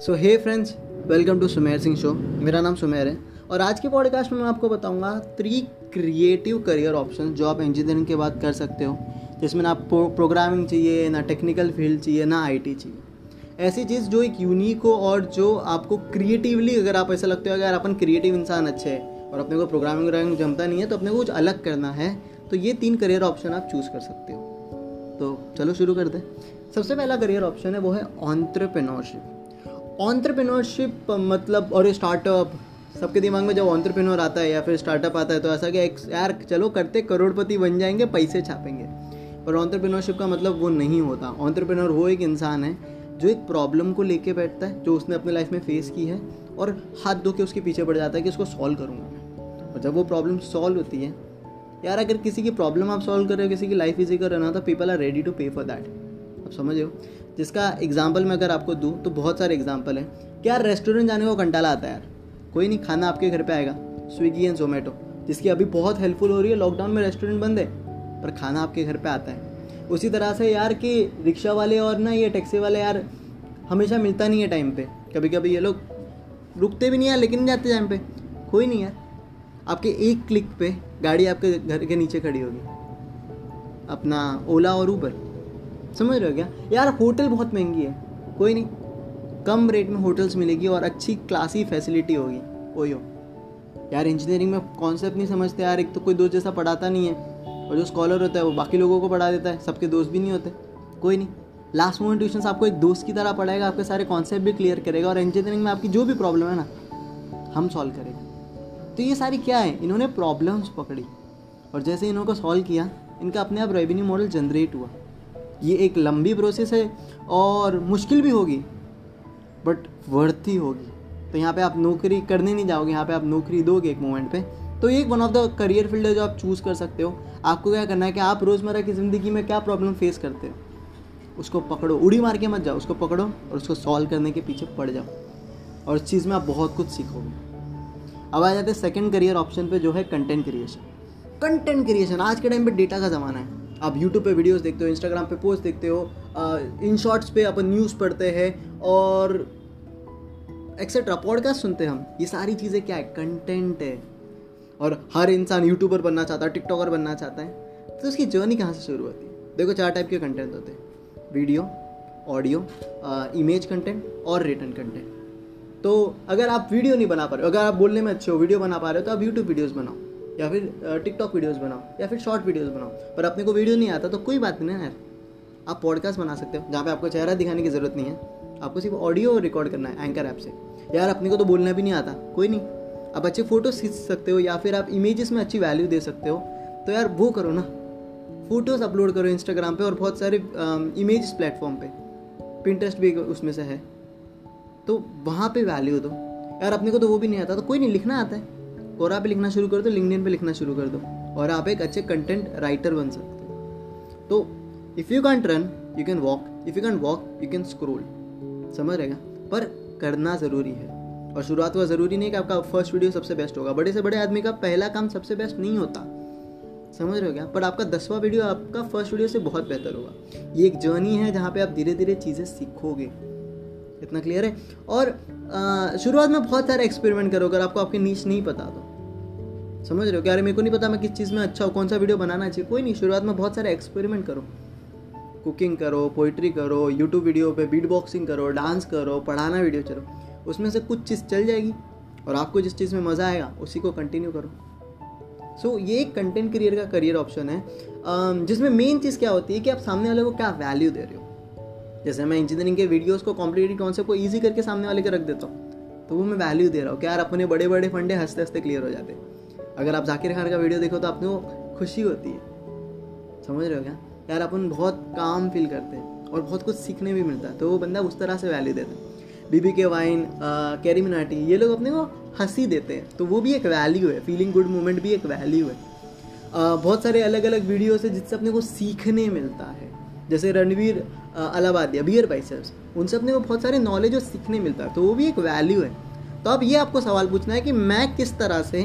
So hey friends welcome to Sumer Singh show मेरा नाम सुमेर है। और आज के पॉडकास्ट में मैं आपको बताऊँगा थ्री क्रिएटिव करियर ऑप्शन जो आप इंजीनियरिंग के बाद कर सकते हो। जिसमें ना प्रोग्रामिंग चाहिए, ना टेक्निकल फ़ील्ड चाहिए, ना आईटी चाहिए। ऐसी चीज़ जो एक यूनिक हो और जो आपको क्रिएटिवली अगर आप ऐसा लगते हो, अगर अपन क्रिएटिव इंसान अच्छे है और अपने को प्रोग्रामिंग वोग्रामिंग जमता नहीं है तो अपने को कुछ अलग करना है तो ये तीन करियर ऑप्शन आप चूज़ कर सकते हो। तो चलो शुरू करते सबसे पहला करियर ऑप्शन है, वो है ऑन्ट्रप्रेन्योरशिप ऑन्ट्रप्रेन्योरशिप मतलब और स्टार्टअप सबके दिमाग में जब ऑन्ट्रप्रेन्योर आता है या फिर स्टार्टअप आता है तो ऐसा कि यार, चलो करते, करोड़पति बन जाएँगे, पैसे छापेंगे। पर ऑन्ट्रप्रेन्योरशिप का मतलब वो नहीं होता। ऑन्ट्रप्रेन्योर वो एक इंसान है, जो एक प्रॉब्लम को लेके बैठता है, जो उसने अपने लाइफ में फेस की है, और हाथ धो के उसके पीछे पड़ जाता है कि उसको सॉल्व करूँगा मैं। और जब वो प्रॉब्लम सॉल्व होती है, यार, अगर किसी की प्रॉब्लम आप सॉल्व कर रहे हो, किसी की लाइफ इजी कर रहे हो ना तो people are ready to pay for that आप समझ हो? जिसका एग्ज़ाम्पल मैं अगर आपको दूँ तो बहुत सारे एग्ज़ाम्पल हैं। क्या रेस्टोरेंट जाने को कंटाला आता है यार? कोई नहीं, खाना आपके घर पे आएगा। स्विगी एंड जोमेटो जिसकी अभी बहुत हेल्पफुल हो रही है। लॉकडाउन में रेस्टोरेंट बंद है, पर खाना आपके घर पे आता है। उसी तरह से यार कि रिक्शा वाले और ना ये टैक्सी वाले यार, हमेशा मिलता नहीं है टाइम पे। कभी कभी ये लोग रुकते भी नहीं यार लेकिन जाते टाइम पे। कोई नहीं यार। आपके एक क्लिक पे गाड़ी आपके घर के नीचे खड़ी होगी। अपना ओला और ऊबर समझ रहे हो क्या? यार, होटल बहुत महँगी है। कोई नहीं। कम रेट में होटल्स मिलेगी और अच्छी क्लासी फैसिलिटी होगी। हो। यार इंजीनियरिंग में कॉन्सेप्ट नहीं समझते यार। एक तो कोई दोस्त जैसा पढ़ाता नहीं है। और जो स्कॉलर होता है, वो बाकी लोगों को पढ़ा देता है। सबके दोस्त भी नहीं होते। कोई नहीं। लास्ट मोमेंट ट्यूशन आपको एक दोस्त की तरह पढ़ाएगा। आपके सारे कॉन्सेप्ट भी क्लियर करेगा। और इंजीनियरिंग में आपकी जो भी प्रॉब्लम है ना, हम सॉल्व करेंगे। तो ये सारी क्या है? इन्होंने प्रॉब्लम्स पकड़ी। और जैसे इन्होंने सॉल्व किया, इनका अपने आप रेवेन्यू मॉडल जनरेट हुआ। ये एक लंबी प्रोसेस है और मुश्किल भी होगी बट वर्थ ही होगी। तो यहाँ पे आप नौकरी करने नहीं जाओगे, यहाँ पे आप नौकरी दोगे एक मोमेंट पे। तो एक one of the career field है जो आप चूज़ कर सकते हो। आपको क्या करना है कि आप रोज़मर्रा की ज़िंदगी में क्या प्रॉब्लम फेस करते हो? उसको पकड़ो, उड़ी मार के मत जाओ, उसको पकड़ो और उसको सॉल्व करने के पीछे पड़ जाओ। और इस चीज़ में आप बहुत कुछ सीखोगे। अब आ जाते हैं सेकेंड करियर ऑप्शन पे, जो है कंटेंट क्रिएशन कंटेंट क्रिएशन आज के टाइम पे डेटा का ज़माना है। आप यूट्यूब पे वीडियोस देखते हो इंस्टाग्राम पे पोस्ट देखते हो इन शॉर्ट्स पे अपन न्यूज़ पढ़ते हैं और एक्सेट्रा पॉडकास्ट सुनते हैं हम। ये सारी चीज़ें क्या है? कंटेंट है। और हर इंसान यूट्यूबर बनना चाहता है टिकटॉकर बनना चाहता है। तो उसकी जर्नी कहाँ से शुरू होती है? देखो, चार टाइप के कंटेंट होते हैं। वीडियो ऑडियो इमेज कंटेंट और रिटर्न कंटेंट तो अगर आप वीडियो नहीं बना पा रहे हो, अगर आप बोलने में अच्छे हो वीडियो बना पा रहे हो तो आप यूट्यूब वीडियोज़ बनाओ। या फिर टिकटॉक वीडियोज़ बनाओ, या फिर शॉर्ट वीडियोज़ बनाओ। पर अपने को वीडियो नहीं आता तो कोई बात नहीं ना यार। आप पॉडकास्ट बना सकते हो, जहाँ पे आपको चेहरा दिखाने की ज़रूरत नहीं है। आपको सिर्फ़ ऑडियो रिकॉर्ड करना है एंकर ऐप से। यार, अपने को तो बोलना भी नहीं आता, कोई नहीं। आप अच्छे फ़ोटो खींच सकते हो, या फिर आप इमेजेस में अच्छी वैल्यू दे सकते हो। तो यार, वो करो ना। फ़ोटोज़ अपलोड करो इंस्टाग्राम पे और बहुत सारे इमेज प्लेटफॉर्म पे। पिंटरेस्ट भी उसमें से है। तो वहाँ पे वैल्यू दो। यार, अपने को तो वो भी नहीं आता तो कोई नहीं, लिखना आता है। और आप लिखना शुरू कर दो लिंकडिन पे लिखना शुरू कर दो और आप एक अच्छे कंटेंट राइटर बन सकते हो। तो if you can't run you can walk if you can walk you can scroll समझ रहेगा पर करना ज़रूरी है। और शुरुआत हुआ ज़रूरी नहीं कि आपका फ़र्स्ट वीडियो सबसे बेस्ट होगा। बड़े से बड़े आदमी का पहला काम सबसे बेस्ट नहीं होता। समझ रहे हो क्या? पर आपका दसवां वीडियो आपका फ़र्स्ट वीडियो से बहुत बेहतर होगा। ये एक जर्नी है जहाँ पे आप धीरे धीरे चीज़ें सीखोगे। इतना क्लियर है? और शुरुआत में बहुत सारे एक्सपेरिमेंट करो अगर आपको आपकी नीच नहीं पता तो। समझ रहे हो? कि अरे मेरे को नहीं पता मैं किस चीज़ में अच्छा हूँ कौन सा वीडियो बनाना चाहिए? कोई नहीं शुरुआत में बहुत सारे एक्सपेरिमेंट करो। कुकिंग करो पोइट्री करो यूट्यूब वीडियो पे बीट बॉक्सिंग करो डांस करो पढ़ाना वीडियो चलो। उसमें से कुछ चीज़ चल जाएगी और आपको जिस चीज़ में मज़ा आएगा उसी को कंटिन्यू करो। सो so, ये एक कंटेंट क्रिएटर का करियर ऑप्शन है। जिसमें मेन चीज़ क्या होती है कि आप सामने वाले को क्या वैल्यू दे रहे हो? जैसे मैं इंजीनियरिंग के वीडियोस को कॉम्प्लिकेटेड कॉन्सेप्ट को ईजी करके सामने वाले के रख देता हूँ तो वो मैं वैल्यू दे रहा हूँ कि यार अपने बड़े बड़े फंडे हँसते हँसते क्लियर हो। जाते अगर आप जाकिर खान का वीडियो देखो तो आपको खुशी होती है। समझ रहे हो क्या? यार अपन बहुत काम फील करते हैं और बहुत कुछ सीखने भी मिलता है तो वो बंदा उस तरह से वैल्यू देता है। बीबी के वाइन कैरी मिनाटी ये लोग अपने को हँसी देते हैं तो वो भी एक वैल्यू है फीलिंग गुड मोमेंट भी एक वैल्यू है। uh, बहुत सारे अलग अलग वीडियोस है जिससे अपने को सीखने मिलता है। जैसे रणवीर अलाहाबादिया बियर बाइसेप्स उनसे अपने को बहुत सारे नॉलेज और सीखने मिलता है तो वो भी एक वैल्यू है। तो अब ये आपको सवाल पूछना है कि मैं किस तरह से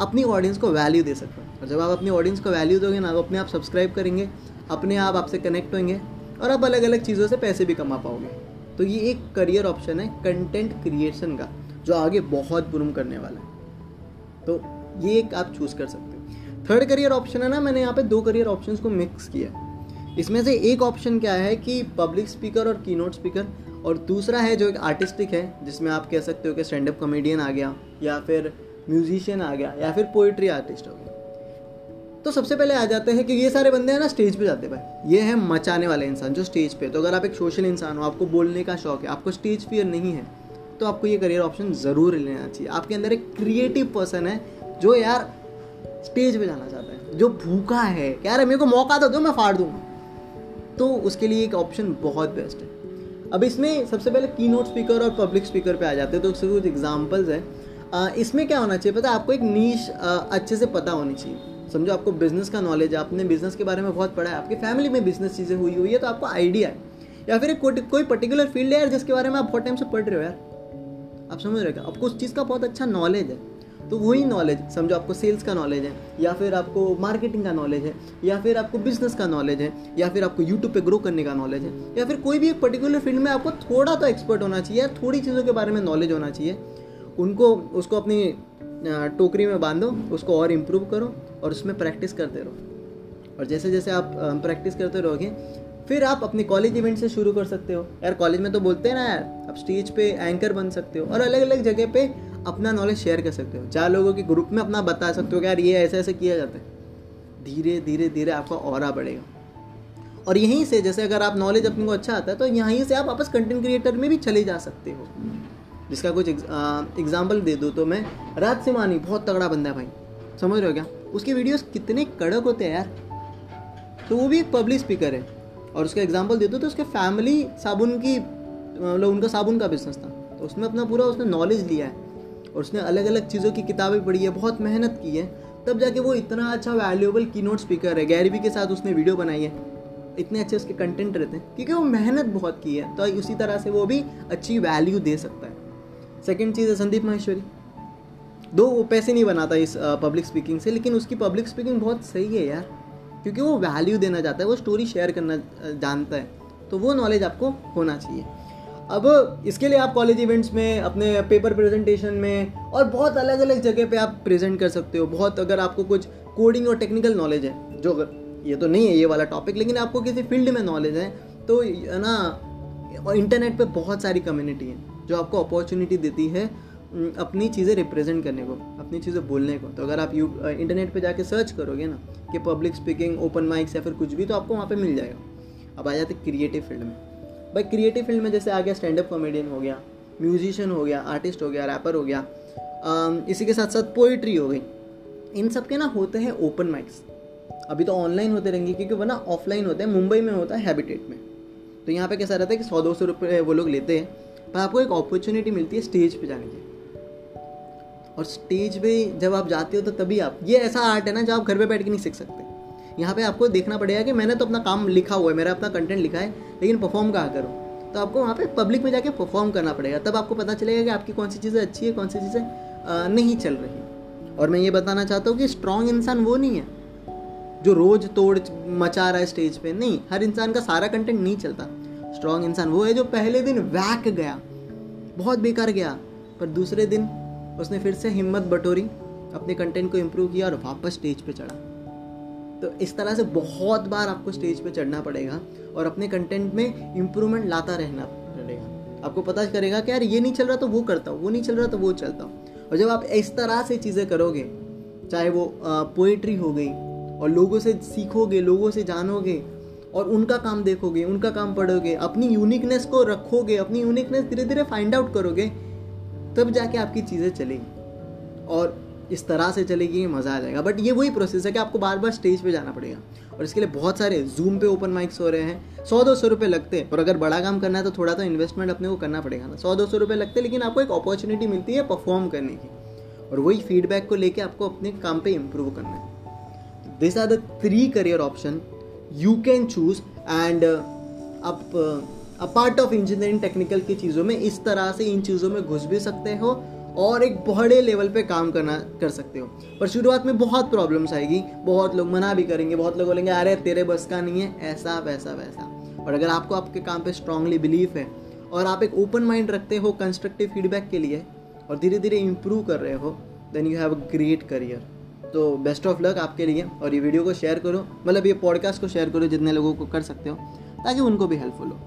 अपनी ऑडियंस को वैल्यू दे सकता हूँ? और जब आप अपनी ऑडियंस को वैल्यू दोगे ना वो अपने आप सब्सक्राइब करेंगे, अपने आप आपसे कनेक्ट होंगे और आप अलग अलग चीज़ों से पैसे भी कमा पाओगे। तो ये एक करियर ऑप्शन है कंटेंट क्रिएशन का, जो आगे बहुत बुरूम करने वाला है। तो ये एक आप चूज़ कर सकते हो। थर्ड करियर ऑप्शन है ना, मैंने यहाँ पे दो करियर ऑप्शंस को मिक्स किया। इसमें से एक ऑप्शन क्या है कि पब्लिक स्पीकर और की स्पीकर और दूसरा है जो एक आर्टिस्टिक है, जिसमें आप कह सकते हो कि स्टैंड अप कॉमेडियन आ गया, या फिर म्यूजिशियन आ गया, या फिर पोइट्री आर्टिस्ट हो गया। तो सबसे पहले आ जाते हैं कि ये सारे बंदे हैं ना स्टेज पे जाते भाई। ये है मचाने वाले इंसान जो स्टेज पे तो अगर आप एक सोशल इंसान हो, आपको बोलने का शौक है, आपको स्टेज फियर नहीं है तो आपको ये करियर ऑप्शन ज़रूर लेना चाहिए। आपके अंदर एक क्रिएटिव पर्सन है जो यार स्टेज पे जाना चाहता है, जो भूखा है। यार मेरे को मौका तो दो, मैं फाड़ दूँगा। तो उसके लिए एक ऑप्शन बहुत बेस्ट है। अब इसमें सबसे पहले की नोट स्पीकर और पब्लिक स्पीकर पे आ जाते हैं तो उससे कुछ एग्जाम्पल्स है। इसमें क्या होना चाहिए पता आपको एक नीच अच्छे से पता होनी चाहिए। समझो आपको बिज़नेस का नॉलेज है, आपने बिज़नेस के बारे में बहुत पढ़ा है, आपकी फैमिली में बिज़नेस चीज़ें हुई हुई है तो आपको आइडिया है। या फिर कोई कोई पर्टिकुलर फ़ील्ड है यार जिसके बारे में आप बहुत टाइम से पढ़ रहे हो यार। आप समझ रहे हो आपको उस चीज़ का बहुत अच्छा नॉलेज है। तो वही नॉलेज समझो आपको सेल्स का नॉलेज है, या फिर आपको मार्केटिंग का नॉलेज है, या फिर आपको बिज़नेस का नॉलेज है, या फिर आपको यूट्यूब पे ग्रो करने का नॉलेज है, या फिर कोई भी एक पर्टिकुलर फ़ील्ड में आपको थोड़ा तो एक्सपर्ट होना चाहिए, या थोड़ी चीज़ों के बारे में नॉलेज होना चाहिए, उनको, उसको अपनी टोकरी में बांधो, उसको और इम्प्रूव करो और उसमें प्रैक्टिस करते रहो। और जैसे जैसे आप प्रैक्टिस करते रहोगे, फिर आप अपने कॉलेज इवेंट से शुरू कर सकते हो। यार कॉलेज में तो बोलते हैं ना यार, आप स्टेज पे एंकर बन सकते हो और अलग अलग जगह पे अपना नॉलेज शेयर कर सकते हो। चार लोगों के ग्रुप में अपना बता सकते हो कि यार ये ऐसे ऐसे किया जाता है। धीरे धीरे धीरे आपका और बढ़ेगा। और यहीं से जैसे अगर आप नॉलेज अपने को अच्छा आता है तो यहीं से आप वापस कंटेंट क्रिएटर में भी चले जा सकते हो। जिसका कुछ एग्ज़ाम्पल दे दो तो मैं रात से मानी बहुत तगड़ा बंदा है भाई। समझ रहे हो क्या? उसके वीडियोस कितने कड़क होते हैं यार। तो वो भी एक पब्लिक स्पीकर है। और उसका एग्ज़ाम्पल दे दो तो उसके फैमिली साबुन की मतलब उनका साबुन का बिज़नेस था। तो उसमें अपना पूरा उसने नॉलेज लिया है। और उसने अलग अलग चीज़ों की किताबें पढ़ी है, बहुत मेहनत की है। तब जाके वो इतना अच्छा वैल्यूएबल की नोट स्पीकर है। गैरवी के साथ उसने वीडियो बनाई है। इतने अच्छे उसके कंटेंट रहते हैं। क्योंकि वो मेहनत बहुत की है तो उसी तरह से वो भी अच्छी वैल्यू दे सकता है। सेकेंड चीज़ है संदीप माहेश्वरी। दो, वो पैसे नहीं बनाता इस पब्लिक स्पीकिंग से, लेकिन उसकी पब्लिक स्पीकिंग बहुत सही है यार। क्योंकि वो वैल्यू देना चाहता है, वो स्टोरी शेयर करना जानता है। तो वो नॉलेज आपको होना चाहिए। अब इसके लिए आप कॉलेज इवेंट्स में, अपने पेपर प्रेजेंटेशन में और बहुत अलग अलग जगह पे आप प्रेजेंट कर सकते हो। बहुत अगर आपको कुछ कोडिंग और टेक्निकल नॉलेज है, जो अगर, ये तो नहीं है ये वाला टॉपिक लेकिन आपको किसी फ़ील्ड में नॉलेज है तो ना इंटरनेट पे बहुत सारी कम्युनिटी है, जो आपको अपॉर्चुनिटी देती है अपनी चीज़ें रिप्रेजेंट करने को, अपनी चीज़ें बोलने को। तो अगर आप यू इंटरनेट पे जाके सर्च करोगे ना, कि पब्लिक स्पीकिंग ओपन माइक्स या फिर कुछ भी तो आपको वहाँ पे मिल जाएगा। अब आ जाते क्रिएटिव फ़ील्ड में। भाई क्रिएटिव फ़ील्ड में जैसे आ गया स्टैंड अप कॉमेडियन हो गया म्यूजिशियन हो गया आर्टिस्ट हो गया रैपर हो गया इसी के साथ साथ पोइट्री हो गई। इन सब के ना होते हैं ओपन माइक्स अभी तो ऑनलाइन होते रहेंगे, क्योंकि वो ना ऑफलाइन होते हैं, मुंबई में होता है हैबिटेट में। तो यहाँ पे कैसा रहता है कि सौ दो सौ रुपये वो लोग लेते हैं, पर आपको एक अपॉर्चुनिटी मिलती है स्टेज पे जाने की। और स्टेज पे जब आप जाते हो तो तभी आप, ये ऐसा आर्ट है ना, जो आप घर पे बैठ के नहीं सीख सकते। यहाँ पे आपको देखना पड़ेगा कि मैंने तो अपना काम लिखा हुआ है, मेरा अपना कंटेंट लिखा है, लेकिन परफॉर्म कहाँ करूँ? तो आपको वहाँ पे पब्लिक में जाके परफॉर्म करना पड़ेगा। तब आपको पता चलेगा कि आपकी कौन सी चीज़ें अच्छी है, कौन सी चीज़ें नहीं चल रही और मैं ये बताना चाहता हूँ कि स्ट्रॉन्ग इंसान वो नहीं है, जो रोज तोड़ मचा रहा है स्टेज पे। नहीं, हर इंसान का सारा कंटेंट नहीं चलता। स्ट्रॉन्ग इंसान वो है जो पहले दिन वैक गया, बहुत बेकार गया, पर दूसरे दिन उसने फिर से हिम्मत बटोरी, अपने कंटेंट को इम्प्रूव किया और वापस स्टेज पे चढ़ा। तो इस तरह से बहुत बार आपको स्टेज पे चढ़ना पड़ेगा और अपने कंटेंट में इम्प्रूवमेंट लाता रहना पड़ेगा। आपको पता करेगा कि यार ये नहीं चल रहा तो वो करता हूँ, वो नहीं चल रहा तो वो चलता हूँ। और जब आप इस तरह से चीज़ें करोगे, चाहे वो पोइट्री हो गई और लोगों से सीखोगे, लोगों से जानोगे और उनका काम देखोगे, उनका काम पढ़ोगे, अपनी यूनिकनेस को रखोगे, अपनी यूनिकनेस धीरे धीरे फाइंड आउट करोगे, तब जाके आपकी चीज़ें चलेंगी। और इस तरह से चलेगी, मज़ा आ जाएगा। बट ये वही प्रोसेस है कि आपको बार बार स्टेज पे जाना पड़ेगा। और इसके लिए बहुत सारे जूम पे ओपन माइक्स हो रहे हैं। सौ दो सौ रुपये लगते हैं। और अगर बड़ा काम करना है तो थोड़ा तो इन्वेस्टमेंट अपने को करना पड़ेगा ना। सौ दो सौ रुपये लगते हैं, लेकिन आपको एक अपॉर्चुनिटी मिलती है परफॉर्म करने की। और वही फीडबैक को लेके आपको अपने काम पे इम्प्रूव करना है। This are the three career option you can choose and आप a part of engineering technical की चीज़ों में इस तरह से इन चीज़ों में घुस भी सकते हो। और एक बड़े लेवल पे काम करना, कर सकते हो। पर शुरुआत में बहुत प्रॉब्लम्स आएगी, बहुत लोग मना भी करेंगे, बहुत लोग बोलेंगे, अरे, तेरे बस का नहीं है। ऐसा, वैसा वैसा। और अगर आपको आपके काम पे स्ट्रांगली बिलीव है और आप एक ओपन माइंड रखते हो कंस्ट्रक्टिव फीडबैक के लिए और धीरे धीरे इम्प्रूव कर रहे हो then you have a great career तो बेस्ट ऑफ़ लक आपके लिए और ये वीडियो को शेयर करो। मतलब ये पॉडकास्ट को शेयर करो जितने लोगों को कर सकते हो, ताकि उनको भी हेल्पफुल हो।